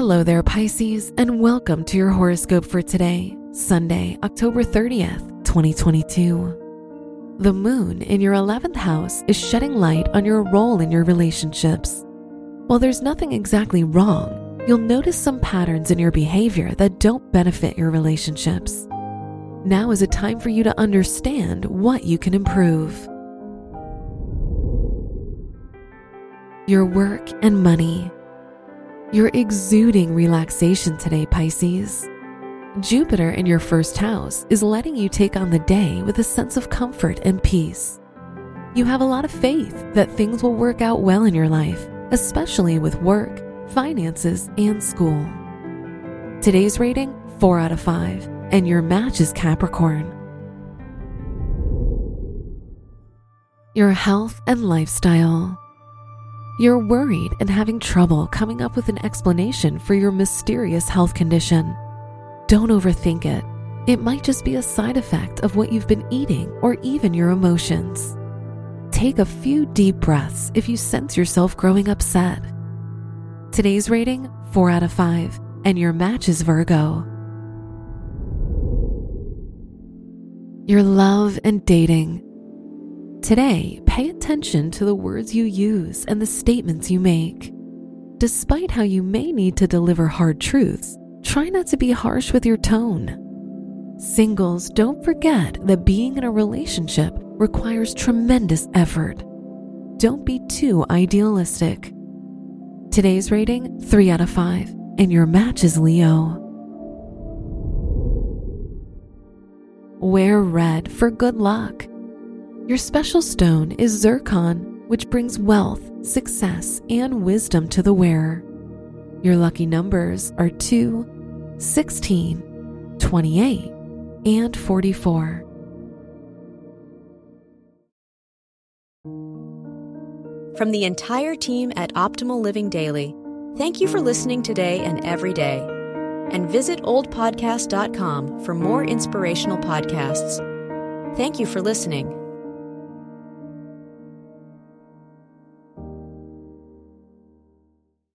Hello there, Pisces, and welcome to your horoscope for today, Sunday, October 30th, 2022. The moon in your 11th house is shedding light on your role in your relationships. While there's nothing exactly wrong, you'll notice some patterns in your behavior that don't benefit your relationships. Now is a time for you to understand what you can improve. Your work and money. You're exuding relaxation today, Pisces. Jupiter in your first house is letting you take on the day with a sense of comfort and peace. You have a lot of faith that things will work out well in your life, especially with work, finances, and school. Today's rating 4 out of 5, and your match is Capricorn. Your health and lifestyle. You're worried and having trouble coming up with an explanation for your mysterious health condition. Don't overthink it. It might just be a side effect of what you've been eating or even your emotions. Take a few deep breaths if you sense yourself growing upset. Today's rating 4 out of 5, and your match is Virgo. Your love and dating. Today, pay attention to the words you use and the statements you make. Despite how you may need to deliver hard truths, try not to be harsh with your tone. Singles, don't forget that being in a relationship requires tremendous effort. Don't be too idealistic. Today's rating 3 out of 5, and your match is Leo. Wear red for good luck. Your special stone is zircon, which brings wealth, success, and wisdom to the wearer. Your lucky numbers are 2, 16, 28, and 44. From the entire team at Optimal Living Daily, thank you for listening today and every day. And visit oldpodcast.com for more inspirational podcasts. Thank you for listening.